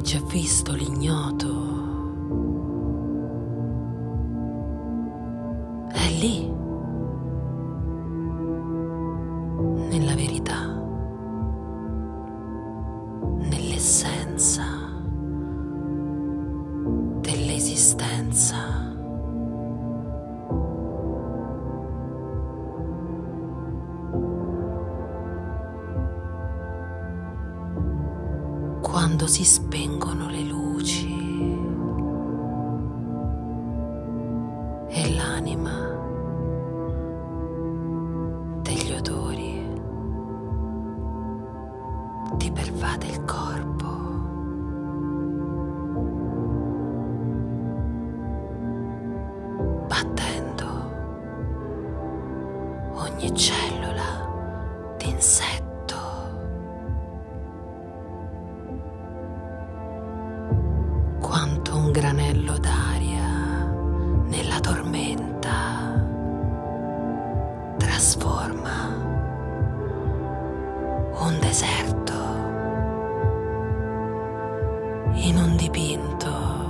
hai già visto l'ignoto? È lì, quando si spengono le luci e l'anima degli odori ti pervade il corpo. battendo ogni cellula un deserto in un dipinto